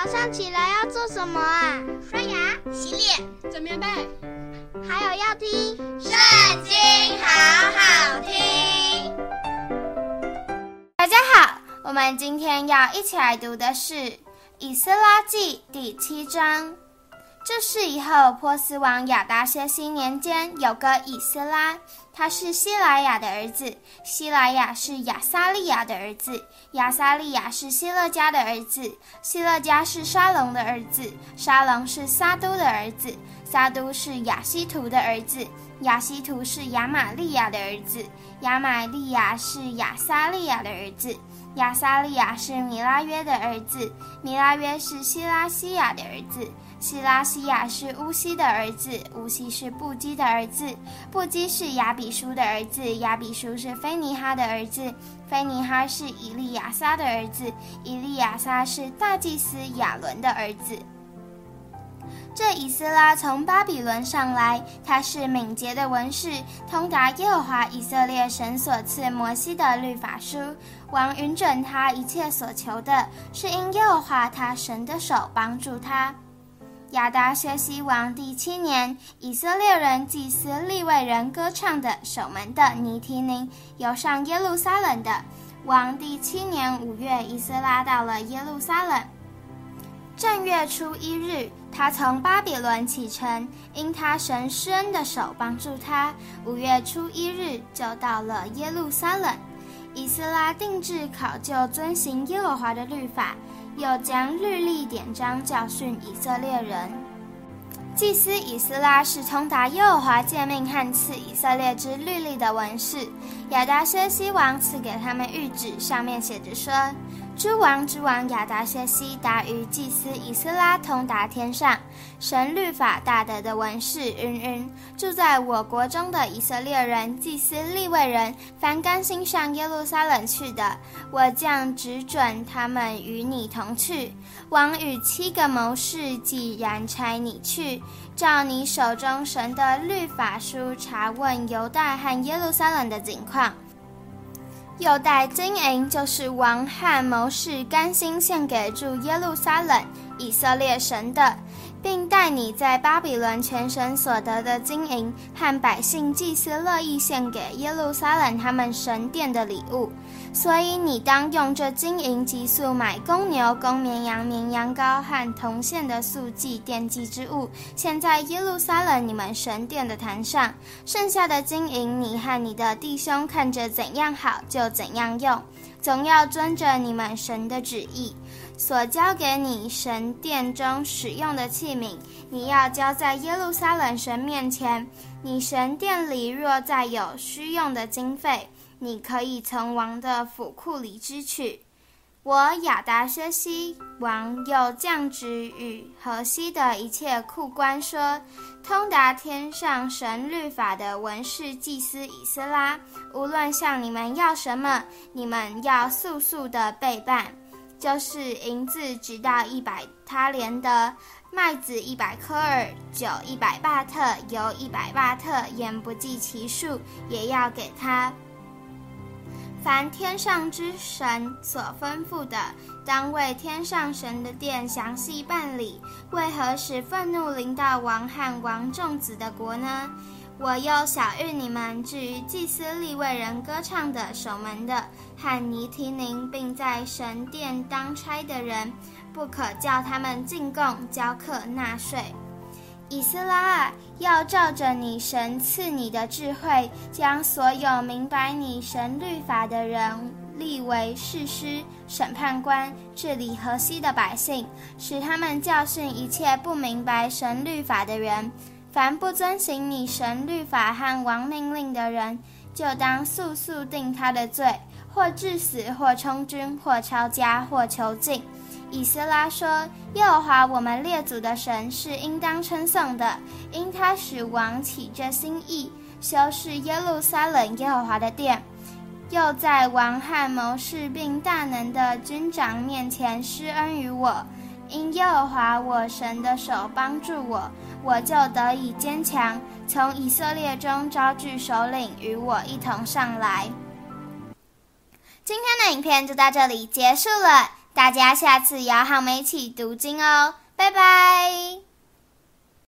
早上起来要做什么啊？刷牙、洗脸、整棉被，还有要听《圣经》，好好听。大家好，我们今天要一起来读的是《以斯拉记》第七章。这是以后波斯王亚达薛西年间，有个以斯拉，他是西莱亚的儿子，西莱亚是亚撒利亚的儿子，亚撒利亚是希勒家的儿子，希勒家是沙龙的儿子，沙龙是撒都的儿子，撒都是亚希图的儿子，亚希图是亚玛利亚的儿子，亚玛利亚是亚撒利亚的儿子，亚撒利亚是米拉约的儿子，米拉约是希拉西亚的儿子。希拉西亚是乌西的儿子，乌西是布基的儿子，布基是亚比书的儿子，亚比书是菲尼哈的儿子，菲尼哈是以利亚撒的儿子，以利亚撒是大祭司亚伦的儿子。这以斯拉从巴比伦上来，他是敏捷的文士，通达耶和华以色列神所赐摩西的律法书。王允准他一切所求的，是因耶和华他神的手帮助他。亚达薛西王第七年，以色列人祭司利未人歌唱的守门的尼提宁有上耶路撒冷的。王第七年五月，以斯拉到了耶路撒冷。正月初一日，他从巴比伦启程，因他神施恩的手帮助他。五月初一日就到了耶路撒冷。以斯拉定制考究遵行耶和华的律法。又将律例典章教训以色列人。祭司以斯拉是通达耶和华诫命和赐以色列之律例的文士。亚达薛西王赐给他们谕旨，上面写着说。诸王之王亚达薛西达与祭司以斯拉通达天上神律法大德的文士云云，住在我国中的以色列人祭司利未人，凡甘心上耶路撒冷去的，我将只准他们与你同去。王与七个谋士既然差你去，照你手中神的律法书查问犹大和耶路撒冷的景况。又带金银，就是王汉谋士甘心献给住耶路撒冷。以色列神的，并带你在巴比伦全神所得的金银和百姓祭司乐意献给耶路撒冷他们神殿的礼物。所以你当用这金银急速买公牛、公绵羊、绵羊羔和铜线的素祭奠祭之物，献在耶路撒冷你们神殿的坛上。剩下的金银，你和你的弟兄看着怎样好就怎样用，总要遵着你们神的旨意。所交给你神殿中使用的器皿，你要交在耶路撒冷神面前。你神殿里若再有需用的经费，你可以从王的府库里支取。我亚达薛西王又降旨与河西的一切库官说：通达天上神律法的文士祭司以斯拉，无论向你们要什么，你们要速速的备办，就是银子直到一百他连的，麦子一百科尔，酒一百巴特，油一百巴特，盐不计其数，也要给他。凡天上之神所吩咐的，当为天上神的殿详细办理。为何使愤怒临到王汉王众子的国呢？我又晓谕你们：至于祭司利未人歌唱的、守门的和尼提宁，并在神殿当差的人，不可叫他们进贡、交课、纳税。以斯拉啊，要照着你神赐你的智慧，将所有明白你神律法的人立为誓师、审判官，治理河西的百姓，使他们教训一切不明白神律法的人。凡不遵行你神律法和王命令的人，就当速速定他的罪，或致死，或充军，或抄家，或囚禁。以斯拉说：“耶和华我们列祖的神是应当称颂的，因他使王起这心意，修饰耶路撒冷耶和华的殿，又在王汉谋士并大能的军长面前施恩于我。因耶和华我神的手帮助我，我就得以坚强，从以色列中招聚首领与我一同上来。”今天的影片就到这里结束了。大家下次要和我们一起读经哦，拜拜。